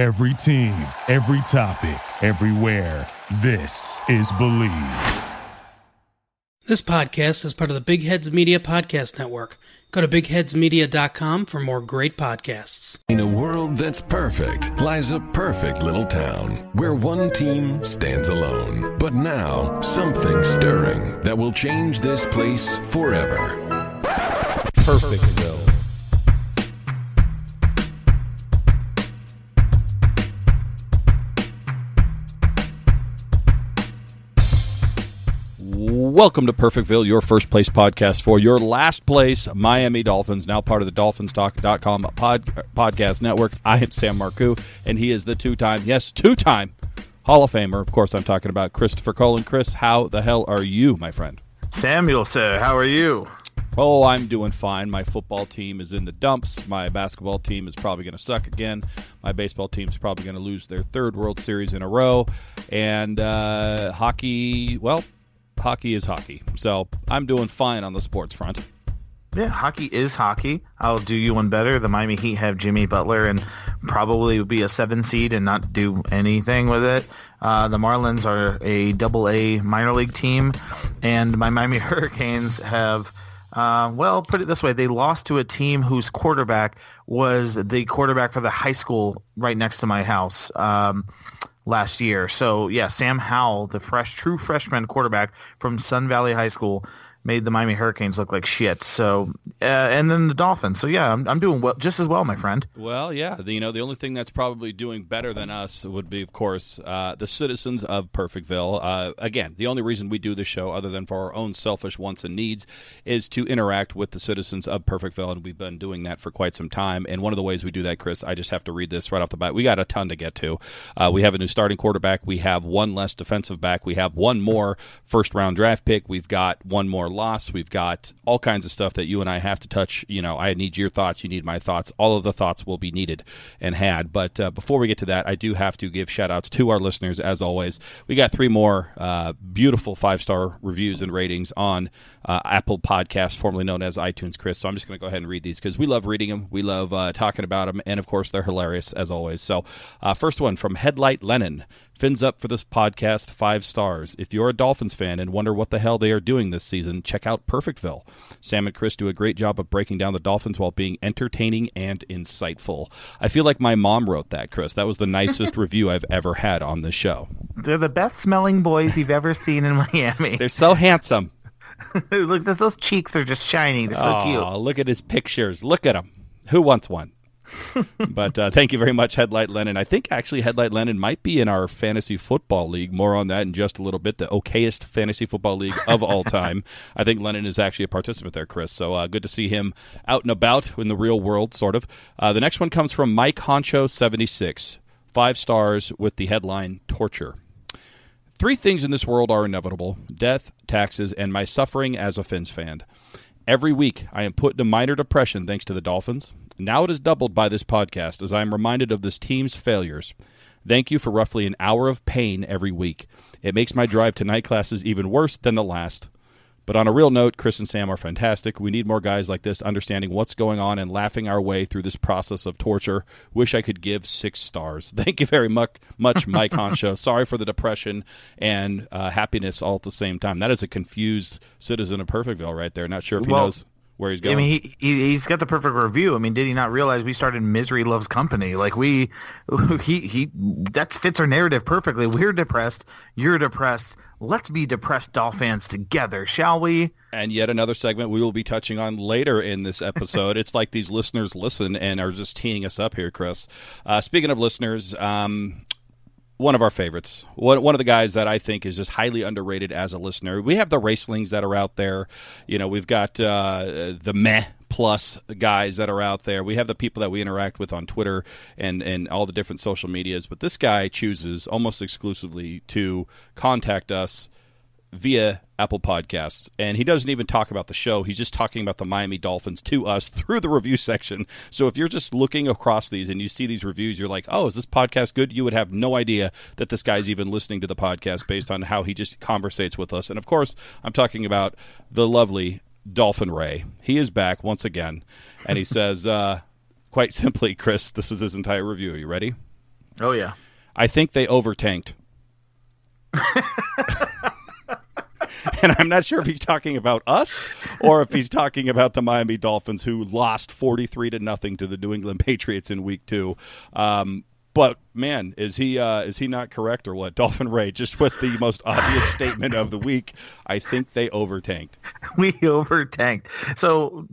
Every team, every topic, everywhere. This is Believe. This podcast is part of the Big Heads Media Podcast Network. Go to bigheadsmedia.com for more great podcasts. In a world that's perfect lies a perfect little town where one team stands alone. But now, something stirring that will change this place forever. Perfectville. Welcome to Perfectville, your first place podcast for your last place Miami Dolphins, now part of the DolphinsTalk.com pod, podcast network. I am Sam Marcoux, and he is the two time, yes, two time Hall of Famer. Of course, I'm talking about Christopher Colin. Chris, how the hell are you, my friend? Samuel, sir, how are you? Oh, I'm doing fine. My football team is in the dumps. My basketball team is probably going to suck again. My baseball team is probably going to lose their third World Series in a row. And uh, hockey, well, hockey is hockey. So I'm doing fine on the sports front. Yeah, hockey is hockey. I'll do you one better. The Miami Heat have Jimmy Butler and probably be a seven seed and not do anything with it. Uh, the Marlins are a double A minor league team, and my Miami Hurricanes have uh, well, put it this way: they lost to a team whose quarterback was the quarterback for the high school right next to my house um, last year. So yeah, Sam Howell, the fresh, true freshman quarterback from Sun Valley High School, made the Miami Hurricanes look like shit. So, uh, and then the Dolphins. So yeah, I'm, I'm doing well, just as well, my friend. Well, yeah, the, you know, the only thing that's probably doing better than us would be, of course, uh, the citizens of Perfectville. Uh, again, the only reason we do the show, other than for our own selfish wants and needs, is to interact with the citizens of Perfectville, and we've been doing that for quite some time. And one of the ways we do that, Chris, I just have to read this right off the bat. We got a ton to get to. Uh, we have a new starting quarterback. We have one less defensive back. We have one more first round draft pick. We've got one more loss. We've got all kinds of stuff that you and I have to touch. You know, I need your thoughts. You need my thoughts. All of the thoughts will be needed and had. But uh, before we get to that, I do have to give shout outs to our listeners, as always. We got three more uh, beautiful five star reviews and ratings on uh, Apple Podcast, formerly known as iTunes, Chris. So I'm just going to go ahead and read these because we love reading them. We love uh, talking about them. And of course, they're hilarious, as always. So, uh, first one from Headlight Lennon. Fins up for this podcast, five stars. If you're a Dolphins fan and wonder what the hell they are doing this season, check out Perfectville. Sam and Chris do a great job of breaking down the Dolphins while being entertaining and insightful. I feel like my mom wrote that, Chris. That was the nicest review I've ever had on this show. They're the best smelling boys you've ever seen in Miami. They're so handsome. Look, those cheeks are just shiny. They're so oh, cute. Look at his pictures. Look at him. Who wants one? but uh, thank you very much, Headlight Lennon. I think actually Headlight Lennon might be in our fantasy football league. More on that in just a little bit. The okayest fantasy football league of all time. I think Lennon is actually a participant there, Chris. So uh, good to see him out and about in the real world, sort of. Uh, the next one comes from Mike Honcho seventy six, five stars with the headline "Torture." Three things in this world are inevitable: death, taxes, and my suffering as a Fins fan. Every week, I am put into minor depression thanks to the Dolphins. Now it is doubled by this podcast as I am reminded of this team's failures. Thank you for roughly an hour of pain every week. It makes my drive to night classes even worse than the last. But on a real note, Chris and Sam are fantastic. We need more guys like this understanding what's going on and laughing our way through this process of torture. Wish I could give six stars. Thank you very much, much Mike Honcho. Sorry for the depression and uh, happiness all at the same time. That is a confused citizen of Perfectville right there. Not sure if he Well, knows where he's going. I mean, he, he he's got the perfect review. I mean, did he not realize we started Misery Loves Company? Like we, he he that fits our narrative perfectly. We're depressed. You're depressed. Let's be depressed Dolphins together, shall we? and yet another segment we will be touching on later in this episode. it's like these listeners listen and are just teeing us up here, Chris. Uh, speaking of listeners, um, one of our favorites, one, one of the guys that I think is just highly underrated as a listener. We have the racelings that are out there. You know, we've got uh, the meh plus guys that are out there. We have the people that we interact with on Twitter and, and all the different social medias. But this guy chooses almost exclusively to contact us via Apple Podcasts. And he doesn't even talk about the show. He's just talking about the Miami Dolphins to us through the review section. So if you're just looking across these and you see these reviews, you're like, oh, is this podcast good? You would have no idea that this guy's even listening to the podcast based on how he just conversates with us. And of course, I'm talking about the lovely Dolphin Ray. He is back once again. And he says, uh, quite simply, Chris, this is his entire review. Are you ready? Oh yeah. I think they overtanked. and I'm not sure if he's talking about us or if he's talking about the Miami Dolphins who lost 43 to nothing to the New England Patriots in week 2. Um, but man, is he uh, is he not correct or what? Dolphin Ray, just with the most obvious statement of the week, I think they overtanked. We overtanked. So,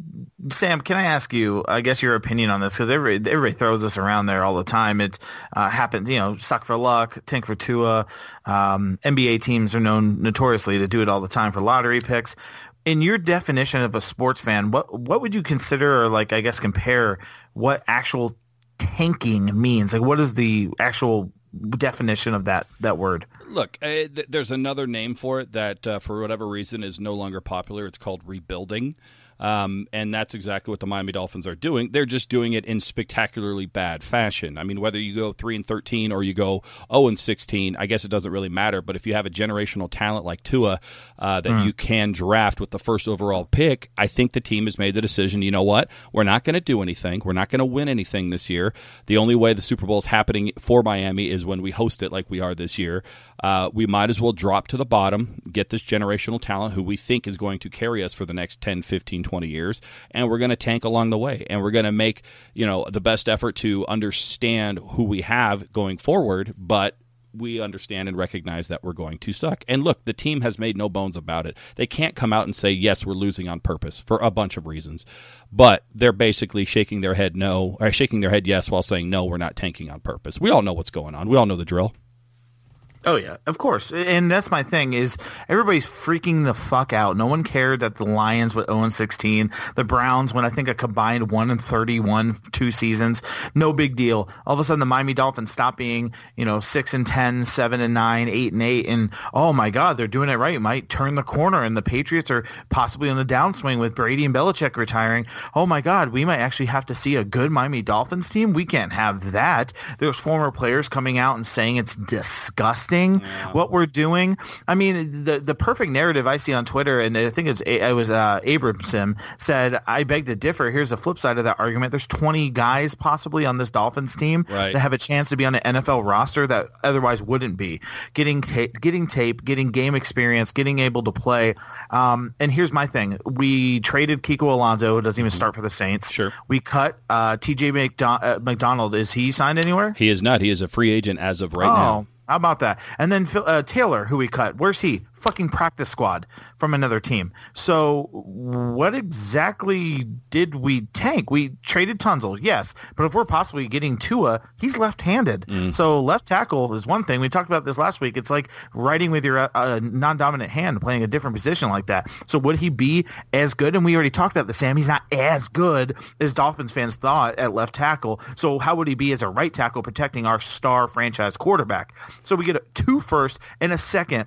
Sam, can I ask you? I guess your opinion on this because everybody, everybody throws this around there all the time. It uh, happens, you know, suck for luck, tank for Tua. Um, NBA teams are known notoriously to do it all the time for lottery picks. In your definition of a sports fan, what what would you consider, or like I guess compare what actual tanking means? Like, what is the actual definition of that that word? Look, uh, th- there's another name for it that, uh, for whatever reason, is no longer popular. It's called rebuilding. Um, and that's exactly what the Miami Dolphins are doing. They're just doing it in spectacularly bad fashion. I mean, whether you go three and thirteen or you go zero and sixteen, I guess it doesn't really matter. But if you have a generational talent like Tua uh, that mm. you can draft with the first overall pick, I think the team has made the decision. You know what? We're not going to do anything. We're not going to win anything this year. The only way the Super Bowl is happening for Miami is when we host it, like we are this year. Uh, we might as well drop to the bottom, get this generational talent who we think is going to carry us for the next 10, 15, 20 years, and we're going to tank along the way. And we're going to make, you know, the best effort to understand who we have going forward, but we understand and recognize that we're going to suck. And look, the team has made no bones about it. They can't come out and say, yes, we're losing on purpose for a bunch of reasons. But they're basically shaking their head no, or shaking their head yes while saying, no, we're not tanking on purpose. We all know what's going on. We all know the drill. Oh yeah, of course, and that's my thing is everybody's freaking the fuck out. No one cared that the Lions went 0 16, the Browns went I think a combined 1 and 31 two seasons. No big deal. All of a sudden the Miami Dolphins stop being you know 6 and 10, 7 and 9, 8 and 8, and oh my God, they're doing it right. Might turn the corner, and the Patriots are possibly on a downswing with Brady and Belichick retiring. Oh my God, we might actually have to see a good Miami Dolphins team. We can't have that. There's former players coming out and saying it's disgusting yeah. what we're doing. I mean, the the perfect narrative I see on Twitter, and I think it's it was uh, Abramson said, "I beg to differ." Here's the flip side of that argument. There's 20 guys possibly on this Dolphins team right. that have a chance to be on an NFL roster that otherwise wouldn't be getting ta- getting tape, getting game experience, getting able to play. Um, and here's my thing: we traded Kiko Alonso, who doesn't even start for the Saints. Sure. We cut uh, T.J. McDon- uh, McDonald. Is he signed anywhere? He is not. He is a free agent as of right oh. now. How about that? And then uh, Taylor, who we cut, where's he? Fucking practice squad from another team. So what exactly did we tank? We traded Tunsil, yes, but if we're possibly getting Tua, he's left-handed. Mm. So left tackle is one thing. We talked about this last week. It's like writing with your uh, non-dominant hand, playing a different position like that. So would he be as good? And we already talked about the Sam. He's not as good as Dolphins fans thought at left tackle. So how would he be as a right tackle protecting our star franchise quarterback? So we get a two first and a second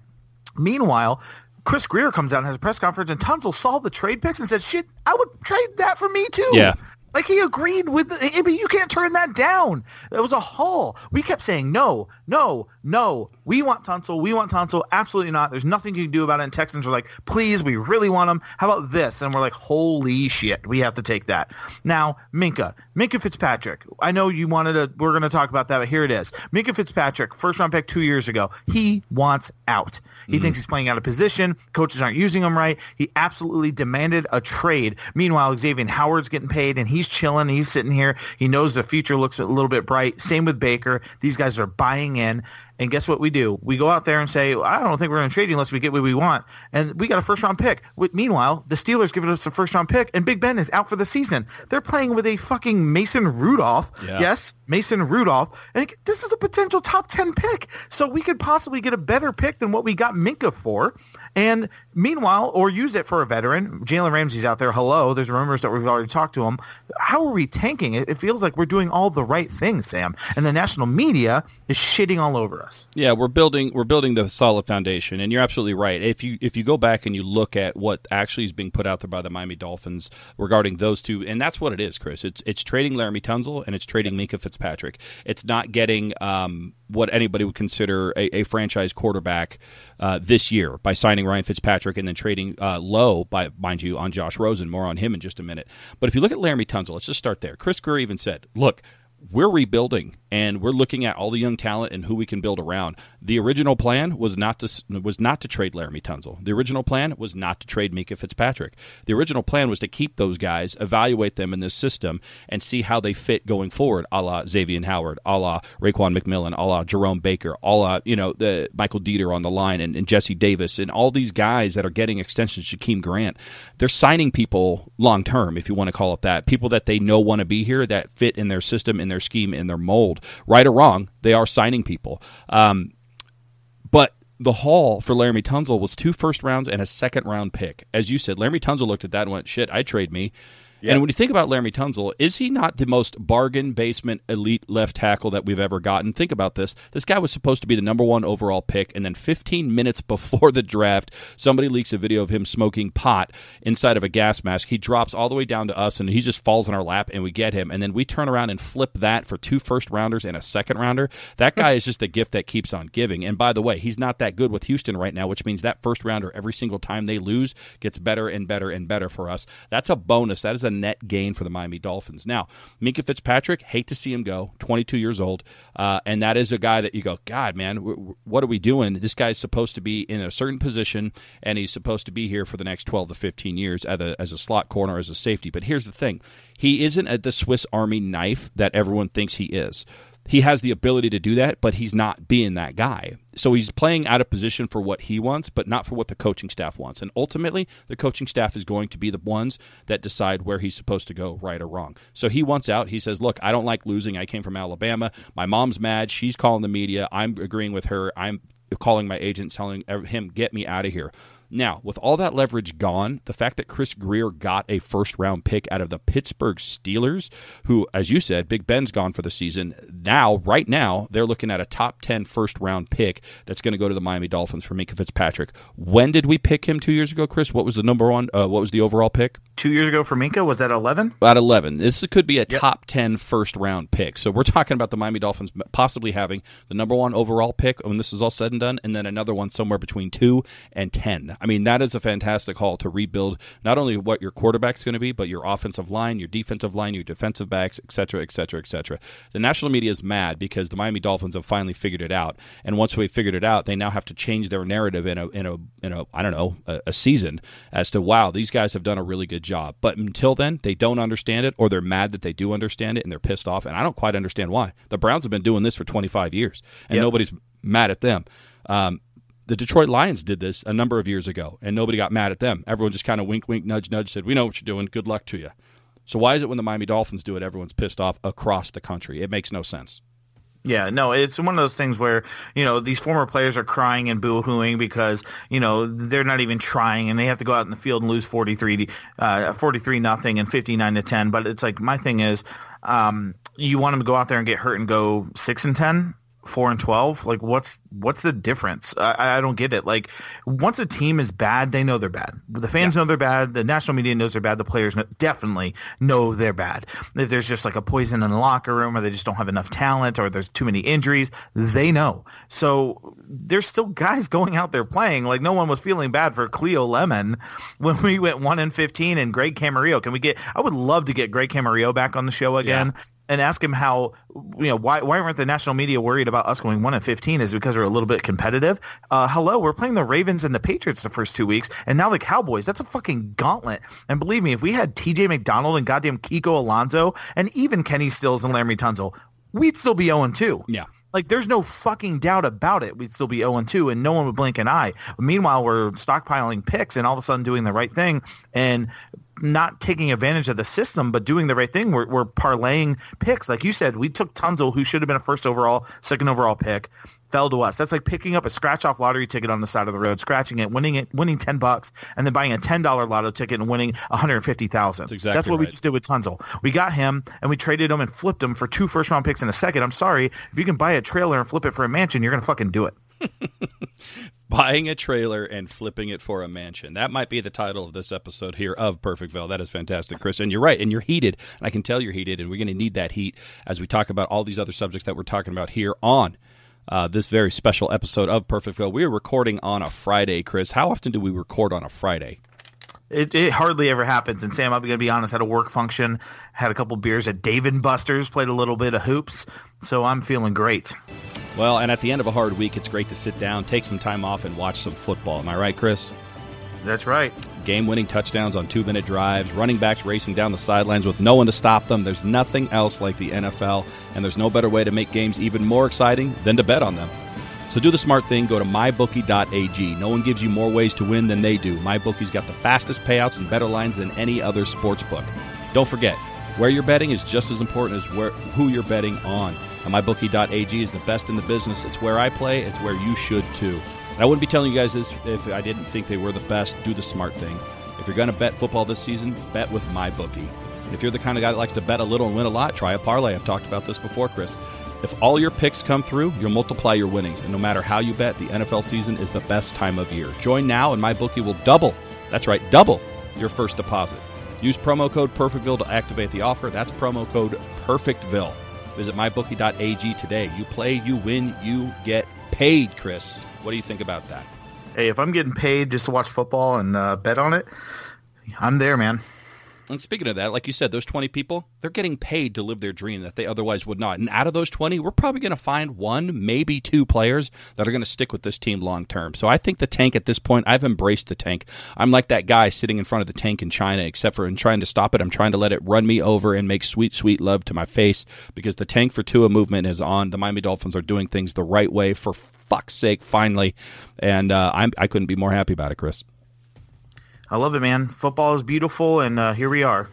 Meanwhile, Chris Grier comes out and has a press conference, and Tunsil saw the trade picks and said, "Shit, I would trade that for me too." Yeah. Like he agreed with. The, I mean, you can't turn that down. It was a haul. We kept saying no, no, no. We want Tunsil. We want Tunsil. Absolutely not. There's nothing you can do about it. And Texans are like, please, we really want him. How about this? And we're like, holy shit, we have to take that. Now, Minkah, Minkah Fitzpatrick. I know you wanted to. We're going to talk about that, but here it is. Minkah Fitzpatrick, first round pick two years ago. He wants out. He mm-hmm. thinks he's playing out of position. Coaches aren't using him right. He absolutely demanded a trade. Meanwhile, Xavier Howard's getting paid, and he's chilling. He's sitting here. He knows the future looks a little bit bright. Same with Baker. These guys are buying in. And guess what we do? We go out there and say, I don't think we're going to trade you unless we get what we want. And we got a first round pick. Meanwhile, the Steelers give us a first round pick, and Big Ben is out for the season. They're playing with a fucking Mason Rudolph. Yeah. Yes, Mason Rudolph. And this is a potential top 10 pick. So we could possibly get a better pick than what we got Minkah for. And meanwhile, or use it for a veteran. Jalen Ramsey's out there. Hello. There's rumors that we've already talked to him. How are we tanking it? It feels like we're doing all the right things, Sam. And the national media is shitting all over us. Yeah, we're building we're building the solid foundation, and you're absolutely right. If you if you go back and you look at what actually is being put out there by the Miami Dolphins regarding those two, and that's what it is, Chris. It's it's trading Laremy Tunsil and it's trading yes. Minkah Fitzpatrick. It's not getting um, what anybody would consider a, a franchise quarterback uh, this year by signing Ryan Fitzpatrick and then trading uh, low by mind you on Josh Rosen. More on him in just a minute. But if you look at Laremy Tunsil, let's just start there. Chris Grier even said, "Look." We're rebuilding and we're looking at all the young talent and who we can build around. The original plan was not to was not to trade Laremy Tunsil. The original plan was not to trade Minkah Fitzpatrick. The original plan was to keep those guys, evaluate them in this system, and see how they fit going forward, a la Xavier Howard, a la Raekwon McMillan, a la Jerome Baker, a la you know the Michael Deiter on the line, and, and Jesse Davis, and all these guys that are getting extensions. Jakeem Grant, they're signing people long term, if you want to call it that, people that they know want to be here that fit in their system, in their scheme, in their mold. Right or wrong, they are signing people. Um, but the haul for Laremy Tunsil was two first rounds and a second round pick. As you said, Laremy Tunsil looked at that and went, "Shit, I trade me." And when you think about Laremy Tunsil, is he not the most bargain basement elite left tackle that we've ever gotten? Think about this. This guy was supposed to be the number one overall pick, and then 15 minutes before the draft, somebody leaks a video of him smoking pot inside of a gas mask. He drops all the way down to us, and he just falls in our lap, and we get him. And then we turn around and flip that for two first rounders and a second rounder. That guy is just a gift that keeps on giving. And by the way, he's not that good with Houston right now, which means that first rounder, every single time they lose, gets better and better and better for us. That's a bonus. That is a net gain for the Miami Dolphins. Now, Minkah Fitzpatrick, hate to see him go, 22 years old, uh, and that is a guy that you go, God, man, what are we doing? This guy's supposed to be in a certain position, and he's supposed to be here for the next 12 to 15 years as a, as a slot corner, as a safety. But here's the thing he isn't a, the Swiss Army knife that everyone thinks he is he has the ability to do that, but he's not being that guy. So he's playing out of position for what he wants, but not for what the coaching staff wants. And ultimately, the coaching staff is going to be the ones that decide where he's supposed to go, right or wrong. So he wants out. He says, Look, I don't like losing. I came from Alabama. My mom's mad. She's calling the media. I'm agreeing with her. I'm calling my agent, telling him, Get me out of here. Now, with all that leverage gone, the fact that Chris Grier got a first round pick out of the Pittsburgh Steelers, who, as you said, Big Ben's gone for the season. Now, right now, they're looking at a top 10 first round pick that's going to go to the Miami Dolphins for Minkah Fitzpatrick. When did we pick him two years ago, Chris? What was the number one? Uh, what was the overall pick? Two years ago for Minkah? was that 11? About 11. This could be a yep. top 10 first round pick. So we're talking about the Miami Dolphins possibly having the number one overall pick when this is all said and done, and then another one somewhere between two and 10. I mean, that is a fantastic haul to rebuild not only what your quarterback's going to be, but your offensive line, your defensive line, your defensive backs, et cetera, et cetera, et cetera. The national media is mad because the Miami Dolphins have finally figured it out, and once we figured it out, they now have to change their narrative in a in a in a I don't know a, a season as to wow these guys have done a really good job. But until then, they don't understand it, or they're mad that they do understand it, and they're pissed off. And I don't quite understand why. The Browns have been doing this for 25 years, and yep. nobody's mad at them. Um, the Detroit Lions did this a number of years ago, and nobody got mad at them. Everyone just kind of wink, wink, nudge, nudge, said, "We know what you're doing. Good luck to you." So why is it when the Miami Dolphins do it, everyone's pissed off across the country? It makes no sense. Yeah, no, it's one of those things where, you know, these former players are crying and boo-hooing because, you know, they're not even trying and they have to go out in the field and lose 43 uh 43 nothing and 59 to 10, but it's like my thing is um you want them to go out there and get hurt and go 6 and 10? Four and twelve? Like, what's what's the difference? I, I don't get it. Like, once a team is bad, they know they're bad. The fans yeah. know they're bad. The national media knows they're bad. The players know, definitely know they're bad. If there's just like a poison in the locker room, or they just don't have enough talent, or there's too many injuries, they know. So there's still guys going out there playing. Like, no one was feeling bad for Cleo Lemon when we went one and fifteen and Greg Camarillo. Can we get? I would love to get Greg Camarillo back on the show again. Yeah and ask him how you know why why weren't the national media worried about us going one and fifteen? Is because we're a little bit competitive? Uh, hello, we're playing the Ravens and the Patriots the first two weeks, and now the Cowboys. That's a fucking gauntlet. And believe me, if we had T.J. McDonald and goddamn Kiko Alonso and even Kenny Stills and Laremy Tunsil, we'd still be zero oh two. Yeah. Like, there's no fucking doubt about it. We'd still be 0 2, and no one would blink an eye. Meanwhile, we're stockpiling picks and all of a sudden doing the right thing. And not taking advantage of the system, but doing the right thing. We're, we're parlaying picks. Like you said, we took Tunsil, who should have been a first overall, second overall pick, fell to us. That's like picking up a scratch off lottery ticket on the side of the road, scratching it, winning it, winning 10 bucks, and then buying a $10 lotto ticket and winning 150,000. That's, exactly That's what right. we just did with Tunsil. We got him and we traded him and flipped him for two first round picks in a second. I'm sorry. If you can buy a trailer and flip it for a mansion, you're going to fucking do it. buying a trailer and flipping it for a mansion. That might be the title of this episode here of Perfectville. That is fantastic, Chris. And you're right. And you're heated. And I can tell you're heated. And we're going to need that heat as we talk about all these other subjects that we're talking about here on uh, this very special episode of Perfectville. We are recording on a Friday, Chris. How often do we record on a Friday? It, it hardly ever happens. And Sam, I'm going to be honest, had a work function, had a couple beers at Dave and Buster's, played a little bit of hoops, so I'm feeling great. Well, and at the end of a hard week, it's great to sit down, take some time off, and watch some football. Am I right, Chris? That's right. Game winning touchdowns on two minute drives, running backs racing down the sidelines with no one to stop them. There's nothing else like the NFL, and there's no better way to make games even more exciting than to bet on them. So do the smart thing, go to mybookie.ag. No one gives you more ways to win than they do. MyBookie's got the fastest payouts and better lines than any other sports book. Don't forget, where you're betting is just as important as where, who you're betting on. And mybookie.ag is the best in the business. It's where I play, it's where you should too. And I wouldn't be telling you guys this if I didn't think they were the best. Do the smart thing. If you're going to bet football this season, bet with MyBookie. And if you're the kind of guy that likes to bet a little and win a lot, try a parlay. I've talked about this before, Chris. If all your picks come through, you'll multiply your winnings. And no matter how you bet, the NFL season is the best time of year. Join now, and my bookie will double that's right, double your first deposit. Use promo code Perfectville to activate the offer. That's promo code Perfectville. Visit mybookie.ag today. You play, you win, you get paid, Chris. What do you think about that? Hey, if I'm getting paid just to watch football and uh, bet on it, I'm there, man. And speaking of that, like you said, those 20 people, they're getting paid to live their dream that they otherwise would not. And out of those 20, we're probably going to find one, maybe two players that are going to stick with this team long term. So I think the tank at this point, I've embraced the tank. I'm like that guy sitting in front of the tank in China, except for in trying to stop it, I'm trying to let it run me over and make sweet, sweet love to my face because the tank for Tua movement is on. The Miami Dolphins are doing things the right way for fuck's sake, finally. And uh, I'm, I couldn't be more happy about it, Chris. I love it, man. Football is beautiful, and uh, here we are.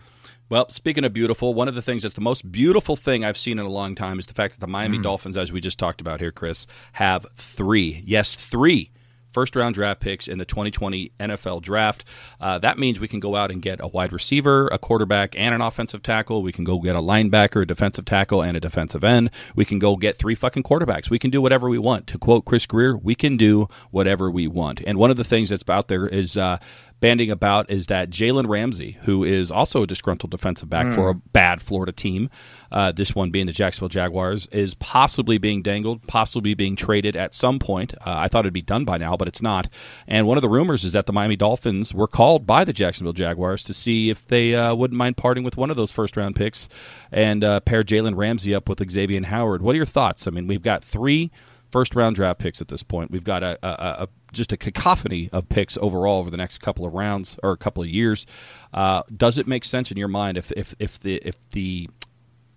Well, speaking of beautiful, one of the things that's the most beautiful thing I've seen in a long time is the fact that the Miami mm. Dolphins, as we just talked about here, Chris, have three, yes, three first round draft picks in the 2020 NFL draft. Uh, that means we can go out and get a wide receiver, a quarterback, and an offensive tackle. We can go get a linebacker, a defensive tackle, and a defensive end. We can go get three fucking quarterbacks. We can do whatever we want. To quote Chris Grier, we can do whatever we want. And one of the things that's out there is uh, banding about is that Jalen Ramsey, who is also a disgruntled defensive back mm. for a hmm. bad Florida team, uh, this one being the Jacksonville Jaguars, is possibly being dangled, possibly being traded at some point. Uh, I thought it'd be done by now, but it's not. And one of the rumors is that the Miami Dolphins were called by the Jacksonville Jaguars to see if they uh, wouldn't mind parting with one of those first round picks and uh, pair Jalen Ramsey up with Xavier Howard. What are your thoughts? I mean, we've got three first round draft picks at this point. We've got a, a, a, just a cacophony of picks overall over the next couple of rounds or a couple of years. Uh, does it make sense in your mind if if if the if the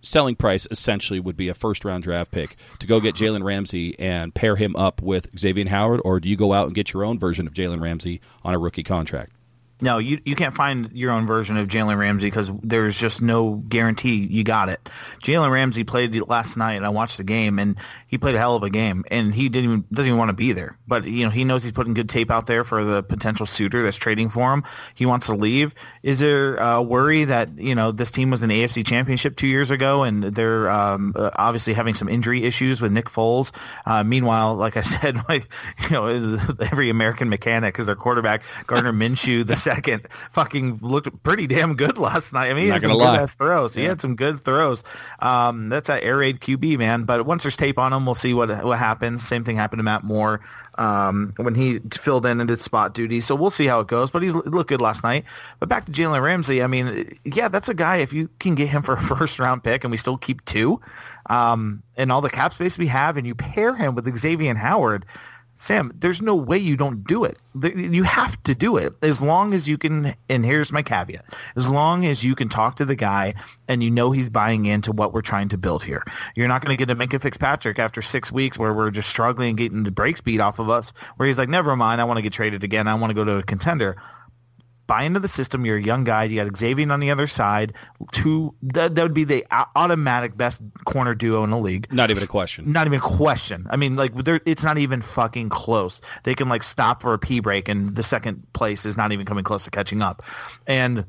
selling price essentially would be a first round draft pick to go get Jalen Ramsey and pair him up with Xavier Howard, or do you go out and get your own version of Jalen Ramsey on a rookie contract? No, you you can't find your own version of Jalen Ramsey because there's just no guarantee you got it. Jalen Ramsey played last night, and I watched the game, and he played a hell of a game, and he didn't even doesn't even want to be there. But you know, he knows he's putting good tape out there for the potential suitor that's trading for him. He wants to leave. Is there a worry that you know this team was an AFC Championship two years ago, and they're um, uh, obviously having some injury issues with Nick Foles? Uh, meanwhile, like I said, like you know, every American mechanic is their quarterback, Gardner Minshew, the second, fucking looked pretty damn good last night. I mean, he had some good ass throws. Yeah. He had some good throws. Um, that's that air raid QB man. But once there's tape on him, we'll see what what happens. Same thing happened to Matt Moore um, when he filled in and did spot duty. So we'll see how it goes. But he's looked good last night. But back to Jalen Ramsey. I mean, yeah, that's a guy. If you can get him for a first round pick, and we still keep two, um, and all the cap space we have, and you pair him with Xavier Howard. Sam, there's no way you don't do it. You have to do it as long as you can. And here's my caveat: as long as you can talk to the guy and you know he's buying into what we're trying to build here. You're not going to get a Minkah Fitzpatrick after six weeks where we're just struggling getting the break speed off of us. Where he's like, "Never mind, I want to get traded again. I want to go to a contender." Buy into the system. You're a young guy. You got Xavier on the other side. Two that, that would be the automatic best corner duo in the league. Not even a question. Not even a question. I mean, like it's not even fucking close. They can like stop for a pee break, and the second place is not even coming close to catching up. And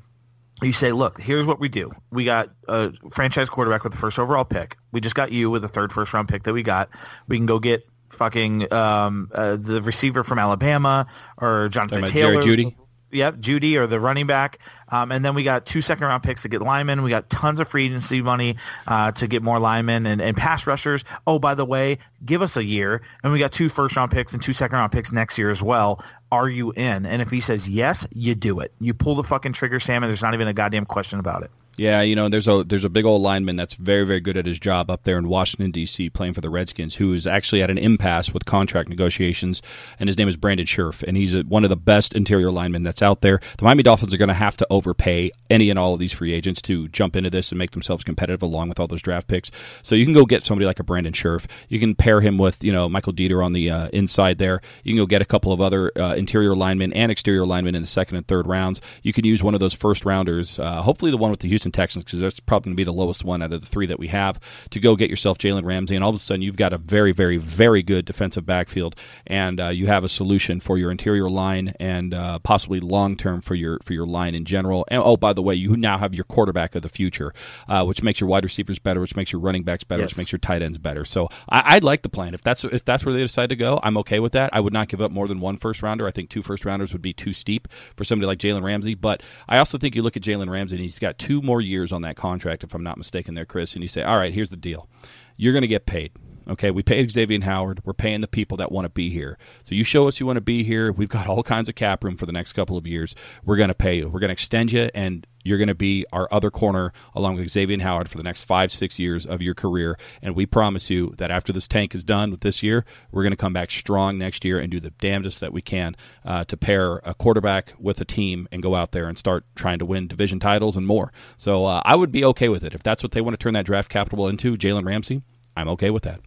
you say, look, here's what we do. We got a franchise quarterback with the first overall pick. We just got you with the third first round pick that we got. We can go get fucking um, uh, the receiver from Alabama or Jonathan Taylor. Jerry Jeudy. Yep, Jeudy or the running back. Um, and then we got two second round picks to get linemen. We got tons of free agency money uh, to get more linemen and, and pass rushers. Oh, by the way, give us a year. And we got two first round picks and two second round picks next year as well. are you in? And if he says yes, you do it. You pull the fucking trigger, Sam, and there's not even a goddamn question about it. Yeah, you know, there's a there's a big old lineman that's very very good at his job up there in Washington D.C. playing for the Redskins, who is actually at an impasse with contract negotiations, and his name is Brandon Scherff, and he's a, one of the best interior linemen that's out there. The Miami Dolphins are going to have to overpay any and all of these free agents to jump into this and make themselves competitive, along with all those draft picks. So you can go get somebody like a Brandon Scherff. You can pair him with you know Michael Deiter on the uh, inside there. You can go get a couple of other uh, interior linemen and exterior linemen in the second and third rounds. You can use one of those first rounders, uh, hopefully the one with the Houston Texans, because that's probably going to be the lowest one out of the three that we have to go get yourself Jalen Ramsey, and all of a sudden you've got a very, very, very good defensive backfield, and uh, you have a solution for your interior line and uh, possibly long term for your for your line in general. And oh, by the way, you now have your quarterback of the future, uh, which makes your wide receivers better, which makes your running backs better, Yes. which makes your tight ends better. So I, I'd like the plan if that's if that's where they decide to go. I'm okay with that. I would not give up more than one first rounder. I think two first rounders would be too steep for somebody like Jalen Ramsey. But I also think you look at Jalen Ramsey and he's got two more years on that contract, if I'm not mistaken, there, Chris. And you say, all right, here's the deal: you're going to get paid. Okay, we paid Xavier Howard. We're paying the people that want to be here. So you show us you want to be here. We've got all kinds of cap room for the next couple of years. We're going to pay you. We're going to extend you, and you're going to be our other corner along with Xavier Howard for the next five, six years of your career. And we promise you that after this tank is done with this year, we're going to come back strong next year and do the damnedest that we can uh, to pair a quarterback with a team and go out there and start trying to win division titles and more. So uh, I would be okay with it if that's what they want to turn that draft capital into. Jalen Ramsey, I'm okay with that.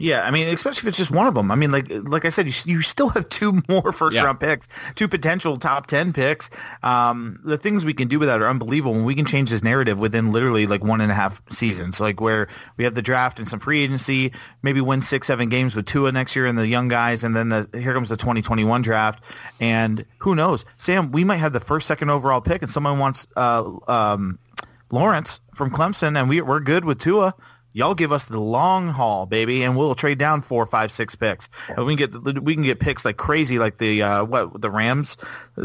Yeah, I mean, especially if it's just one of them. I mean, like like I said, you, you still have two more first Yeah. round picks, two potential top ten picks. Um, the things we can do with that are unbelievable, and we can change this narrative within literally like one and a half seasons. Like where we have the draft and some free agency, maybe win six, seven games with Tua next year and the young guys, and then the here comes the 2021 draft, and who knows, Sam, we might have the first, second overall pick, and someone wants uh, um, Lawrence from Clemson, and we, we're good with Tua. Y'all give us the long haul, baby, and we'll trade down four, five, six picks. And we can get we can get picks like crazy, like the uh, what the Rams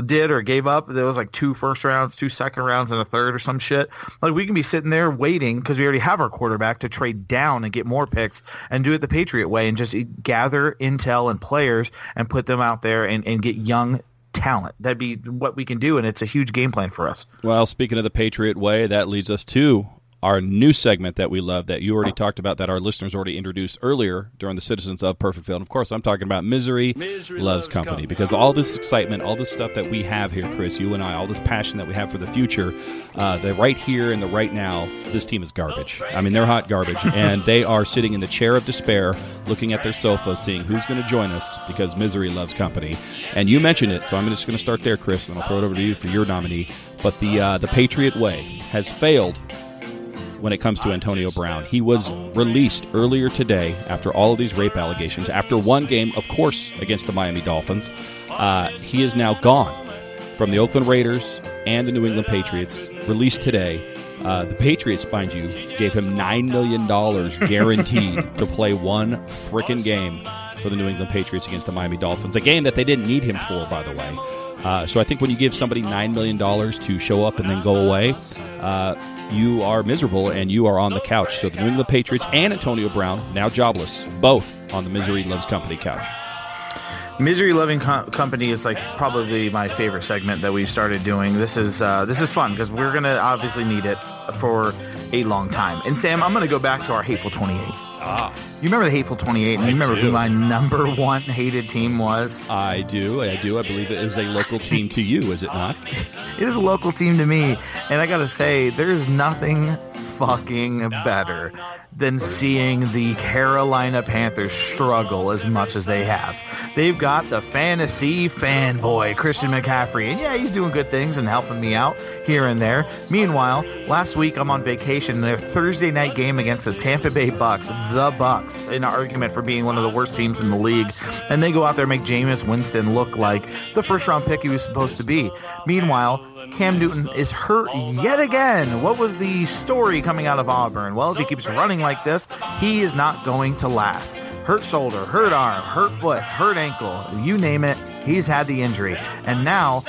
did or gave up. There was like two first rounds, two second rounds, and a third or some shit. Like we can be sitting there waiting because we already have our quarterback to trade down and get more picks and do it the Patriot way and just gather intel and players and put them out there and, and get young talent. That'd be what we can do, and it's a huge game plan for us. Well, speaking of the Patriot Way, that leads us to our new segment that we love that you already talked about that our listeners already introduced earlier during the Citizens of Perfectville. And of course, I'm talking about Misery, Loves company, because all this excitement, all this stuff that we have here, Chris, you and I, all this passion that we have for the future, uh, the right here and the right now, this team is garbage. I mean, they're hot garbage, and they are sitting in the chair of despair, looking at their sofa, seeing who's going to join us because Misery loves company. And you mentioned it, so I'm just going to start there, Chris, and I'll throw it over to you for your nominee. But the uh, the Patriot Way has failed when it comes to Antonio Brown. He was released earlier today after all of these rape allegations. After one game, of course, against the Miami Dolphins, uh, he is now gone from the Oakland Raiders and the New England Patriots. Released today. Uh, the Patriots, mind you, gave him $9 million guaranteed to play one frickin' game for the New England Patriots against the Miami Dolphins. A game that they didn't need him for, by the way. Uh, so I think when you give somebody $9 million to show up and then go away, uh, you are miserable and you are on the couch. So the New England Patriots and Antonio Brown, now jobless, both on the Misery Loves Company couch. Misery Loving Co- Company is like probably my favorite segment that we started doing. This is uh, this is fun because we're gonna obviously need it for a long time. And Sam, I'm gonna go back to our hateful 28. Ah, You remember the hateful 28, and I you remember do. who my number one hated team was? I do. I do. I believe it is a local team to you, is it not? It is a local team to me, and I gotta say, there's nothing fucking better than seeing the Carolina Panthers struggle as much as they have. They've got the fantasy fanboy Christian McCaffrey, and yeah, he's doing good things and helping me out here and there. Meanwhile, last week I'm on vacation. Their Thursday night game against the Tampa Bay Bucks, the Bucks, in an argument for being one of the worst teams in the league, and they go out there and make Jameis Winston look like the first round pick he was supposed to be. Meanwhile, Cam Newton is hurt yet again. What was the story coming out of Auburn? Well, if he keeps running like this, he is not going to last. Hurt shoulder, hurt arm, hurt foot, hurt ankle, you name it, he's had the injury. And now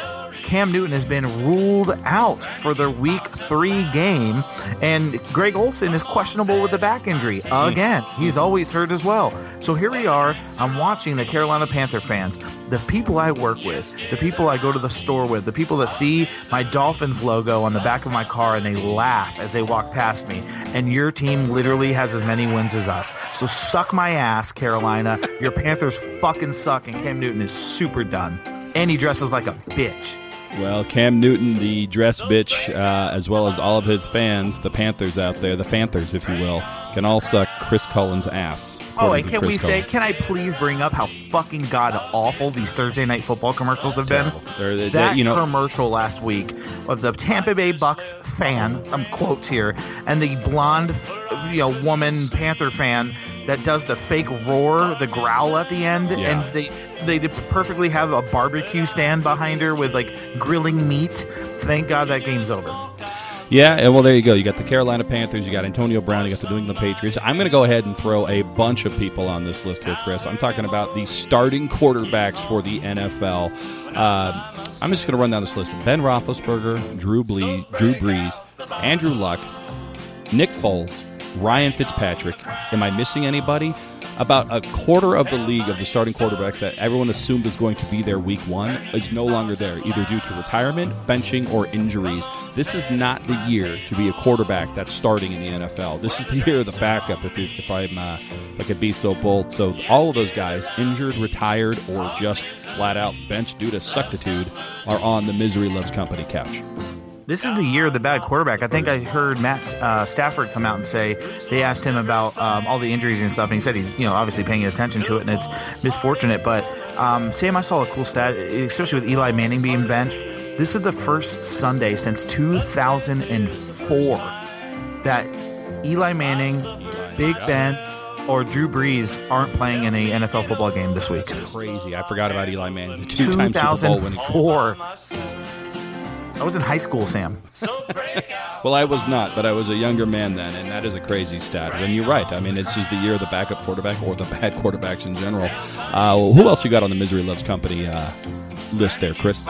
Cam Newton has been ruled out for their week three game, and Greg Olsen is questionable with the back injury again. He's always hurt as well. So here we are. I'm watching the Carolina Panther fans, the people I work with, the people I go to the store with, the people that see my Dolphins logo on the back of my car and they laugh as they walk past me. And your team literally has as many wins as us. So suck my ass, Carolina. Your Panthers fucking suck, and Cam Newton is super done. And he dresses like a bitch. Well, Cam Newton, the dress bitch, uh, as well as all of his fans, the Panthers out there, the Fanthers, if you will, can all suck Chris Cullen's ass. Oh, and can we Cullen. say, can I please bring up how fucking god awful these Thursday night football commercials have been? They're, they're, that you know, commercial last week of the Tampa Bay Bucks fan, I'm quotes here, and the blonde, you know, woman Panther fan that does the fake roar, the growl at the end, yeah. and they they perfectly have a barbecue stand behind her with like grilling meat. Thank God that game's over. Yeah, well, there you go. You got the Carolina Panthers, you got Antonio Brown, you got the New England Patriots. I'm going to go ahead and throw a bunch of people on this list here, Chris. I'm talking about the starting quarterbacks for the NFL. Uh, I'm just going to run down this list: Ben Roethlisberger, Drew, Ble- Drew Brees, Andrew Luck, Nick Foles, Ryan Fitzpatrick. Am I missing anybody? About a quarter of the league of the starting quarterbacks that everyone assumed was going to be there week one is no longer there, either due to retirement, benching, or injuries. This is not the year to be a quarterback that's starting in the NFL. This is the year of the backup, if, you, if I'm uh, if I could be so bold. So all of those guys, injured, retired, or just flat out benched due to suctitude, are on the misery loves company couch this is the year of the bad quarterback. I think I heard Matt uh, Stafford come out and say they asked him about um, all the injuries and stuff, and he said he's you know obviously paying attention to it, and it's misfortunate. But um, Sam, I saw a cool stat, especially with Eli Manning being benched. This is the first Sunday since 2004 that Eli Manning, Big Ben, or Drew Brees aren't playing in a NFL football game this week. That's crazy. I forgot about Eli Manning. The two-time Super Bowl winning. I was in high school, Sam. well, I was not, but I was a younger man then, and that is a crazy stat. And you're right. I mean, it's just the year of the backup quarterback or the bad quarterbacks in general. Uh, who else you got on the Misery Loves Company uh, list there, Chris?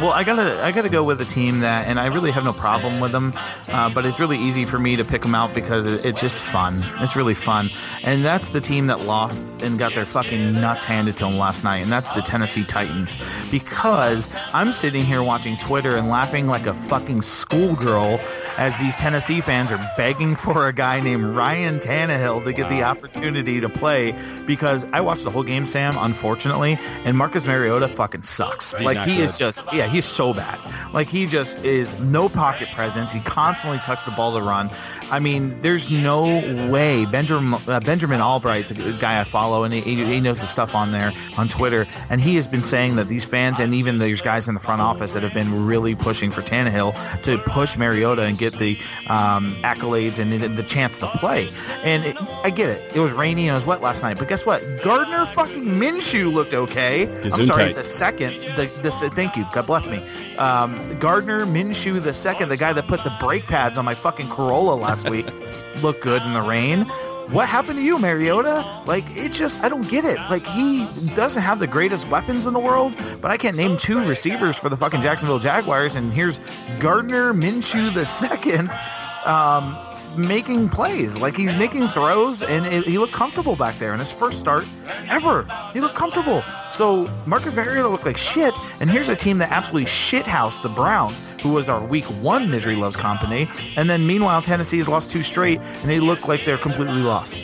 Well, I gotta I gotta go with a team that, and I really have no problem with them, uh, but it's really easy for me to pick them out because it's just fun. It's really fun, and that's the team that lost and got their fucking nuts handed to them last night, and that's the Tennessee Titans. Because I'm sitting here watching Twitter and laughing like a fucking schoolgirl as these Tennessee fans are begging for a guy named Ryan Tannehill to get the opportunity to play. Because I watched the whole game, Sam, unfortunately, and Marcus Mariota fucking sucks. He's like he good. is just yeah yeah, he's so bad. Like he just is no pocket presence. He constantly tucks the ball to run. I mean, there's no way. Benjamin uh, Benjamin Allbright's a guy I follow, and he, he knows the stuff on there on Twitter, and he has been saying that these fans and even these guys in the front office that have been really pushing for Tannehill to push Mariota and get the um, accolades and the chance to play. And it, I get it. It was rainy and it was wet last night, but guess what? Gardner fucking Minshew looked okay. I'm sorry, the second. The, the thank you. God bless bless me. Um, Gardner Minshew the second, the guy that put the brake pads on my fucking Corolla last week, looked good in the rain. What happened to you, Mariota? Like, it just, I don't get it. Like, he doesn't have the greatest weapons in the world, but I can't name two receivers for the fucking Jacksonville Jaguars. And here's Gardner Minshew the second. Um, making plays. Like he's making throws, and it, he looked comfortable back there in his first start ever. He looked comfortable. So Marcus Mariota looked like shit, and here's a team that absolutely shithoused the Browns, who was our Week One misery loves company. And then meanwhile, Tennessee has lost two straight, and they look like they're completely lost.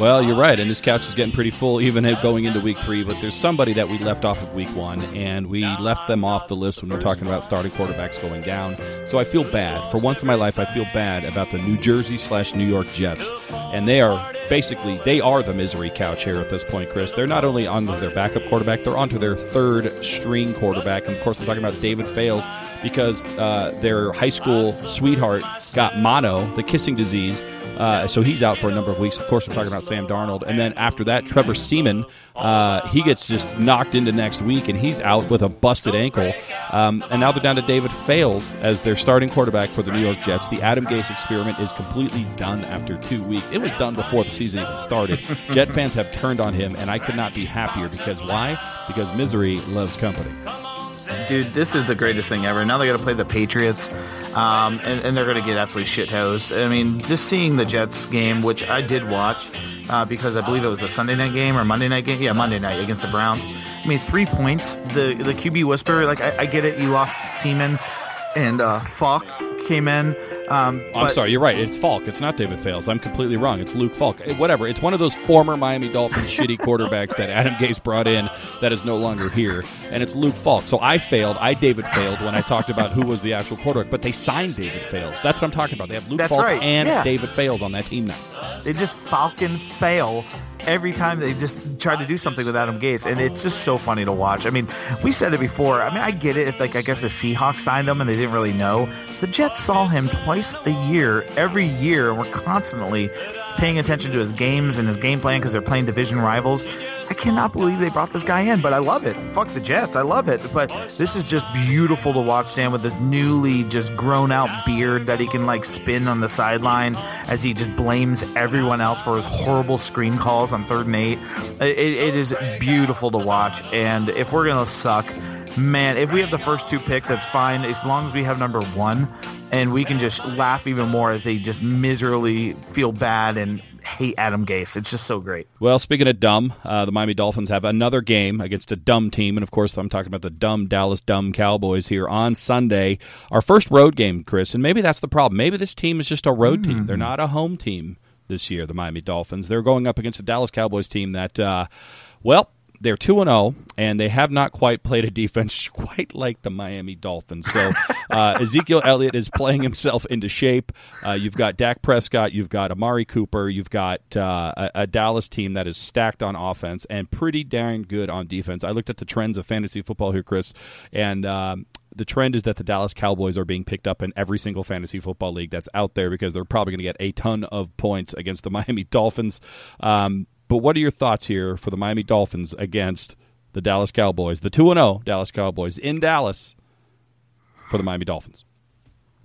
Well, you're right, and this couch is getting pretty full even going into week three. But there's somebody that we left off of week one, and we left them off the list when we're talking about starting quarterbacks going down. So I feel bad. For once in my life, I feel bad about the New Jersey slash New York Jets, and they are basically they are the misery couch here at this point, Chris. They're not only on their backup quarterback, they're onto their third string quarterback, and of course, I'm talking about David Fales because uh, their high school sweetheart got mono, the kissing disease uh, so he's out for a number of weeks. Of course, we're talking about Sam Darnold. And then after that, Trevor Siemian, uh, he gets just knocked into next week, and he's out with a busted ankle. Um, and now they're down to David Fales as their starting quarterback for the New York Jets. The Adam Gase experiment is completely done after two weeks. It was done before the season even started. Jet fans have turned on him, and I could not be happier because why? Because misery loves company. dude, this is the greatest thing ever. Now they got to play the Patriots, um, and, and, they're going to get absolutely shit hosed. I mean, just seeing the Jets game, which I did watch uh, because I believe it was a Sunday night game or Monday night game. Yeah, Monday night against the Browns. I mean, three points. The the QB whisper, like I, I get it. You lost Siemian and uh, Falk came in. Um, I'm sorry, you're right. It's Falk. It's not David Fales. I'm completely wrong. It's Luke Falk. Eh, whatever. It's one of those former Miami Dolphins shitty quarterbacks that Adam Gase brought in that is no longer here, and it's Luke Falk. So I failed. I David failed when I talked about who was the actual quarterback, but they signed David Fales. That's what I'm talking about. They have Luke That's Falk right. and yeah. David Fales on that team now. They just Falcon fail every time they just try to do something with Adam Gase, and it's just so funny to watch. I mean, we said it before. I mean, I get it if like I guess the Seahawks signed him and they didn't really know. The Jets saw him twice a year, every year, and we're constantly paying attention to his games and his game plan because they're playing division rivals. I cannot believe they brought this guy in, but I love it. Fuck the Jets. I love it. But this is just beautiful to watch Sam with this newly just grown out beard that he can like spin on the sideline as he just blames everyone else for his horrible screen calls on third and eight. it, it is beautiful to watch. And if we're going to suck, man, if we have the first two picks, that's fine. As long as we have number one and we can just laugh even more as they just miserably feel bad and hate Adam Gase. It's just so great. Well, speaking of dumb, uh, the Miami Dolphins have another game against a dumb team, and of course, I'm talking about the dumb Dallas Dumb Cowboys here on Sunday. Our first road game, Chris, and maybe that's the problem. Maybe this team is just a road mm. team. They're not a home team this year. The Miami Dolphins. They're going up against a Dallas Cowboys team that, uh, well, they're 2 and 0 and they have not quite played a defense quite like the Miami Dolphins. So uh, Ezekiel Elliott is playing himself into shape. Uh, you've got Dak Prescott, you've got Amari Cooper, you've got uh, a, a, Dallas team that is stacked on offense and pretty darn good on defense. I looked at the trends of fantasy football here, Chris, and um, the trend is that the Dallas Cowboys are being picked up in every single fantasy football league that's out there because they're probably going to get a ton of points against the Miami Dolphins. Um, but what are your thoughts here for the Miami Dolphins against the Dallas Cowboys, the 2 0 Dallas Cowboys in Dallas for the Miami Dolphins?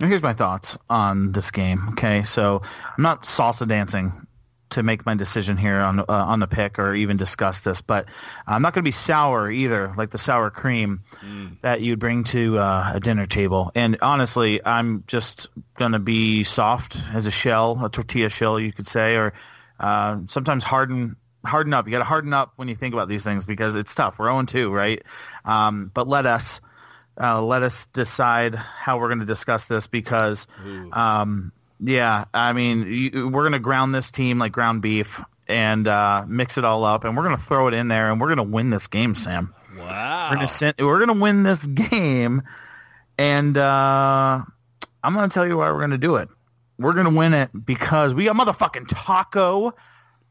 Here's my thoughts on this game. Okay, so I'm not salsa dancing to make my decision here on uh, on the pick or even discuss this, but I'm not going to be sour either, like the sour cream mm. that you'd bring to uh, a dinner table. And honestly, I'm just going to be soft as a shell, a tortilla shell, you could say, or uh, sometimes harden harden up. You got to harden up when you think about these things because it's tough. We're 0 2, right? Um, but let us uh, let us decide how we're going to discuss this because, um, yeah, I mean, you, we're going to ground this team like ground beef and uh, mix it all up, and we're going to throw it in there, and we're going to win this game, Sam. Wow. We're going to we're going to win this game, and uh, I'm going to tell you why we're going to do it. We're going to win it because we got motherfucking Taco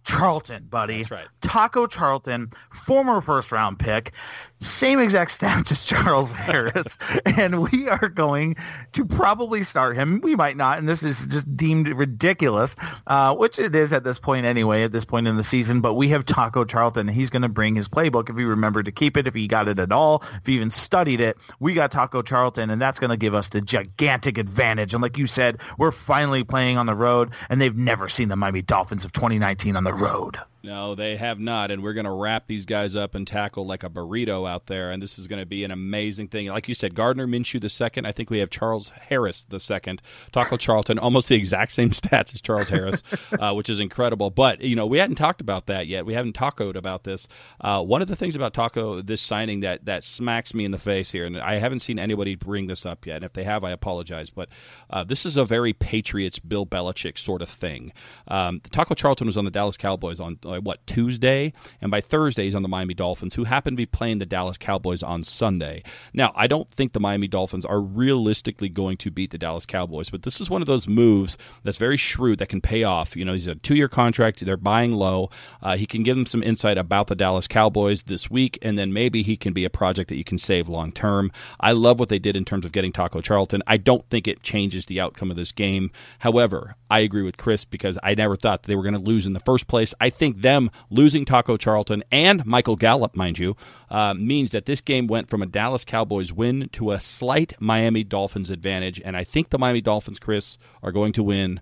Charlton, buddy. That's right. Taco Charlton, former first round pick, same exact stats as Charles Harris, and we are going to probably start him. We might not, and this is just deemed ridiculous, uh, which it is at this point anyway, at this point in the season. But we have Taco Charlton. He's going to bring his playbook if he remembered to keep it, if he got it at all, if he even studied it. We got Taco Charlton, and that's going to give us the gigantic advantage. And like you said, we're finally playing on the road, and they've never seen the Miami Dolphins of 2019 on the road. No, they have not, and we're going to wrap these guys up and tackle like a burrito out there, and this is going to be an amazing thing. Like you said, Gardner Minshew the second. I think we have Charles Harris the second. Taco Charlton, almost the exact same stats as Charles Harris, uh, which is incredible. But you know, we hadn't talked about that yet. We haven't tacoed about this. Uh, one of the things about Taco this signing that that smacks me in the face here, and I haven't seen anybody bring this up yet. And if they have, I apologize. But uh, this is a very Patriots, Bill Belichick sort of thing. Um, Taco Charlton was on the Dallas Cowboys on uh, what Tuesday, and by Thursday he's on the Miami Dolphins, who happen to be playing the Dallas Cowboys on Sunday. Now, I don't think the Miami Dolphins are realistically going to beat the Dallas Cowboys, but this is one of those moves that's very shrewd that can pay off. You know, he's a two-year contract; they're buying low. Uh, he can give them some insight about the Dallas Cowboys this week, and then maybe he can be a project that you can save long term. I love what they did in terms of getting Taco Charlton. I don't think it changes the outcome of this game. However, I agree with Chris because I never thought they were going to lose in the first place. I think them losing Taco Charlton and Michael Gallup, mind you, uh, means that this game went from a Dallas Cowboys win to a slight Miami Dolphins advantage. And I think the Miami Dolphins, Chris, are going to win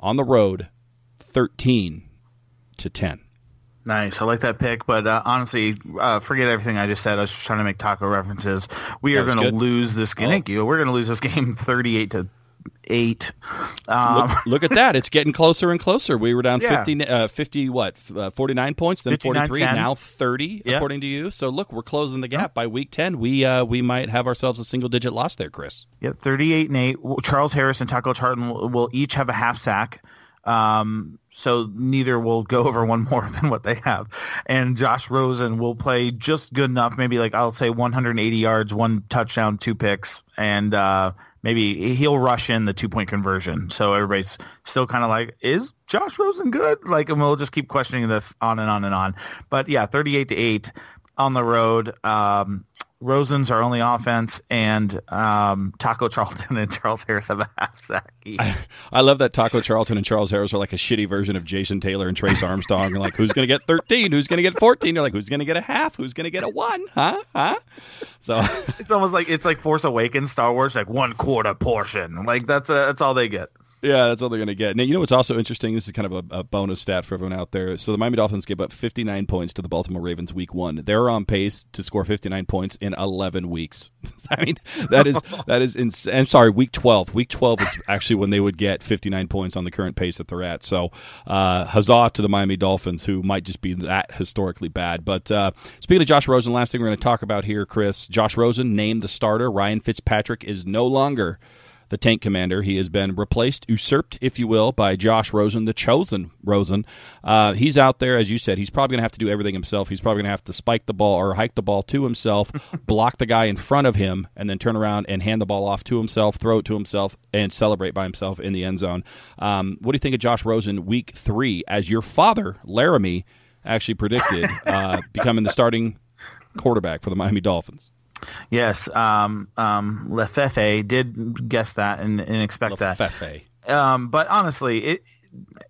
on the road 13 to 10. Nice. I like that pick, but uh, honestly, uh, forget everything I just said. I was just trying to make taco references. We are going to lose this game. Oh. Thank you. We're going to lose this game 38 to eight. Um, look, look, at that. It's getting closer and closer. We were down yeah. 50, uh, 50 what, uh, 49 points, then 43, 10. now 30, yeah. according to you. So look, we're closing the gap. By week 10, we uh, we might have ourselves a single digit loss there, Chris. Yep, 38 and 8. Charles Harris and Taco Charlton will, will each have a half sack. Um, so neither will go over one more than what they have. And Josh Rosen will play just good enough, maybe like I'll say 180 yards, one touchdown, two picks, and uh, maybe he'll rush in the two point conversion. So everybody's still kind of like, is Josh Rosen good? Like, and we'll just keep questioning this on and on and on. But yeah, 38 to 8 on the road. Um, Rosen's our only offense, and um, Taco Charlton and Charles Harris have a half sack each. I, I, love that Taco Charlton and Charles Harris are like a shitty version of Jason Taylor and Trace Armstrong. and like, who's going to get 13? Who's going to get 14? You're like, who's going to get a half? Who's going to get a one? Huh? Huh? So it's almost like it's like Force Awakens, Star Wars, like one quarter portion. Like that's a, that's all they get. Yeah, that's all they're going to get. Now, you know what's also interesting? This is kind of a, a, bonus stat for everyone out there. So the Miami Dolphins gave up 59 points to the Baltimore Ravens week one. They're on pace to score 59 points in 11 weeks. I mean, that is that is insane. I'm sorry, week 12. Week 12 is actually when they would get 59 points on the current pace that they're at. So uh, huzzah to the Miami Dolphins, who might just be that historically bad. But uh, speaking of Josh Rosen, last thing we're going to talk about here, Chris. Josh Rosen named the starter. Ryan Fitzpatrick is no longer the tank commander. He has been replaced, usurped, if you will, by Josh Rosen, the chosen Rosen. Uh, he's out there, as you said. He's probably going to have to do everything himself. He's probably going to have to spike the ball or hike the ball to himself, block the guy in front of him, and then turn around and hand the ball off to himself, throw it to himself, and celebrate by himself in the end zone. Um, what do you think of Josh Rosen week three as your father, Laramie, actually predicted uh, becoming the starting quarterback for the Miami Dolphins? Yes, um, um, Lefefe did guess that and, and expect Lefefe. that. Um, but honestly, it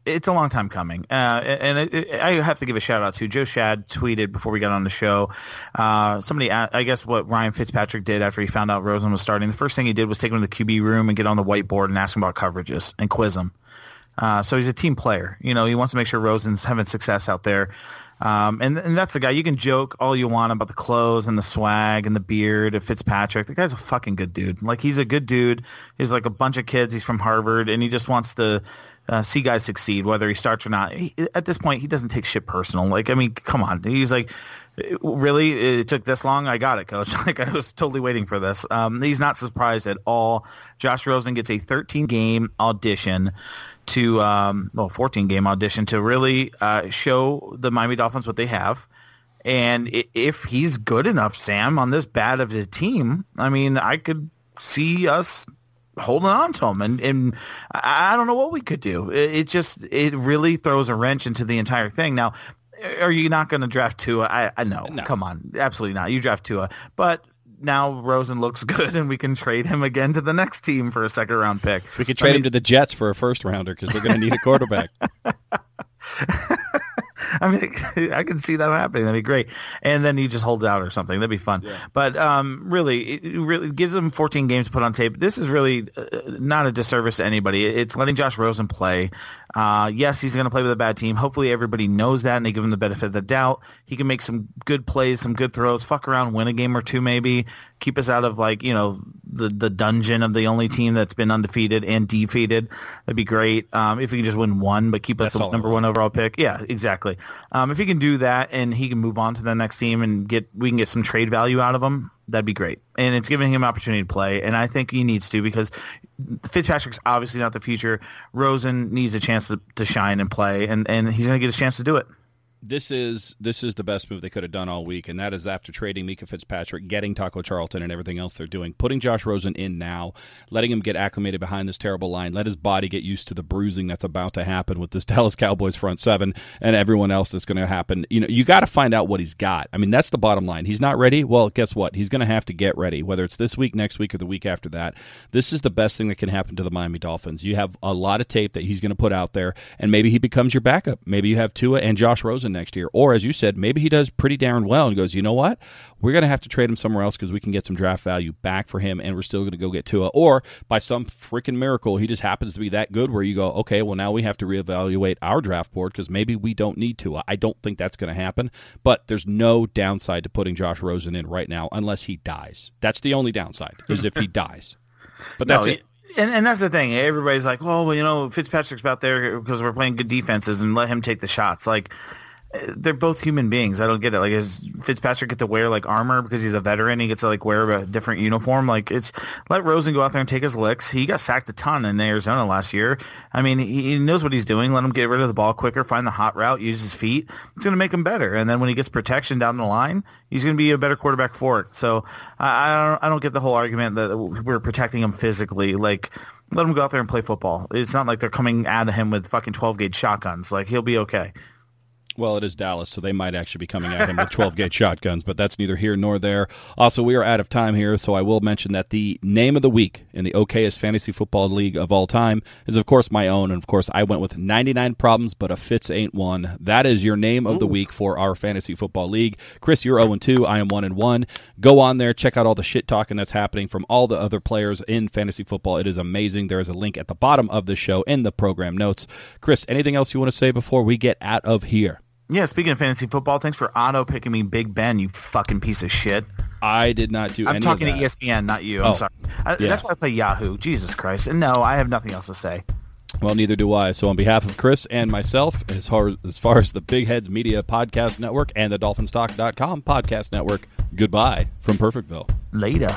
it's a long time coming, uh, and it, it, I have to give a shout out to Joe Schad tweeted before we got on the show. Uh, somebody, I guess, what Ryan Fitzpatrick did after he found out Rosen was starting. The first thing he did was take him to the QB room and get on the whiteboard and ask him about coverages and quiz him. Uh, so he's a team player. You know, he wants to make sure Rosen's having success out there. Um, and, and that's the guy. You can joke all you want about the clothes and the swag and the beard of Fitzpatrick. The guy's a fucking good dude. Like he's a good dude. He's like a bunch of kids. He's from Harvard, and he just wants to uh, see guys succeed, whether he starts or not. He, at this point, he doesn't take shit personal. Like I mean, come on. He's like, really, it took this long. I got it, coach. Like I was totally waiting for this. Um, he's not surprised at all. Josh Rosen gets a 13 game audition to um, well 14 game audition to really uh, show the Miami Dolphins what they have. And if he's good enough, Sam, on this bad of a team, I mean, I could see us holding on to him, and and I don't know what we could do. It, just it really throws a wrench into the entire thing. Now, are you not going to draft Tua? I, I know, no. come on, absolutely not. You draft Tua, but now Rosen looks good, and we can trade him again to the next team for a second round pick. We could trade I mean, him to the Jets for a first rounder because they're going to need a quarterback. I mean, I can see that happening. That'd be great. And then he just holds out or something. That'd be fun. Yeah. But um, really, it really gives him 14 games to put on tape. This is really uh, not a disservice to anybody. It's letting Josh Rosen play. Uh, yes, he's going to play with a bad team. Hopefully, everybody knows that and they give him the benefit of the doubt. He can make some good plays, some good throws, fuck around, win a game or two, maybe keep us out of like you know the the dungeon of the only team that's been undefeated and defeated. That'd be great um, if we can just win one, but keep us that's the number one overall pick. Yeah, exactly. Um, if he can do that and he can move on to the next team and get we can get some trade value out of him, that'd be great. And it's giving him opportunity to play, and I think he needs to because Fitzpatrick's obviously not the future. Rosen needs a chance to, to shine and play, and, and he's going to get a chance to do it this is this is the best move they could have done all week, and that is after trading Minkah Fitzpatrick, getting Taco Charlton, and everything else they're doing, putting Josh Rosen in now, letting him get acclimated behind this terrible line, let his body get used to the bruising that's about to happen with this Dallas Cowboys front seven and everyone else that's going to happen. You know, you got to find out what he's got. I mean, that's the bottom line. He's not ready. Well, guess what? He's going to have to get ready, whether it's this week, next week, or the week after that. This is the best thing that can happen to the Miami Dolphins. You have a lot of tape that he's going to put out there, and maybe he becomes your backup. Maybe you have Tua and Josh Rosen next year. Or, as you said, maybe he does pretty darn well and goes, you know what? We're going to have to trade him somewhere else because we can get some draft value back for him and we're still going to go get Tua. Or, by some freaking miracle, he just happens to be that good where you go, okay, well, now we have to reevaluate our draft board because maybe we don't need Tua. I don't think that's going to happen, but there's no downside to putting Josh Rosen in right now unless he dies. That's the only downside, is if he dies. But that's No, it. And, and that's the thing. Everybody's like, well, well, you know, Fitzpatrick's out there because we're playing good defenses and let him take the shots. Like, they're both human beings. I don't get it. Like, does Fitzpatrick get to wear like armor because he's a veteran? He gets to like wear a different uniform. Like, it's let Rosen go out there and take his licks. He got sacked a ton in Arizona last year. I mean, he, he knows what he's doing. Let him get rid of the ball quicker, find the hot route, use his feet. It's going to make him better. And then when he gets protection down the line, he's going to be a better quarterback for it. So I, I don't, I don't get the whole argument that we're protecting him physically. Like, let him go out there and play football. It's not like they're coming at him with fucking 12 gauge shotguns. Like, he'll be okay. Well, it is Dallas, so they might actually be coming at him with 12 gauge shotguns, but that's neither here nor there. Also, we are out of time here, so I will mention that the name of the week in the okayest fantasy football league of all time is, of course, my own. And of course, I went with 99 problems, but a Fitz ain't one. That is your name of the week for our fantasy football league. Chris, you're 0 2. I am 1 and 1. Go on there, check out all the shit talking that's happening from all the other players in fantasy football. It is amazing. There is a link at the bottom of the show in the program notes. Chris, anything else you want to say before we get out of here? Yeah, speaking of fantasy football, thanks for auto picking me Big Ben, you fucking piece of shit. I did not do I'm talking to. ESPN, not you. I'm Oh, sorry. I, yeah. That's why I play Yahoo. Jesus Christ. And no, I have nothing else to say. Well, neither do I. So, on behalf of Chris and myself, as far as, as far as the Big Heads Media Podcast Network and the DolphinsTalk.com Podcast Network, goodbye from Perfectville. Later.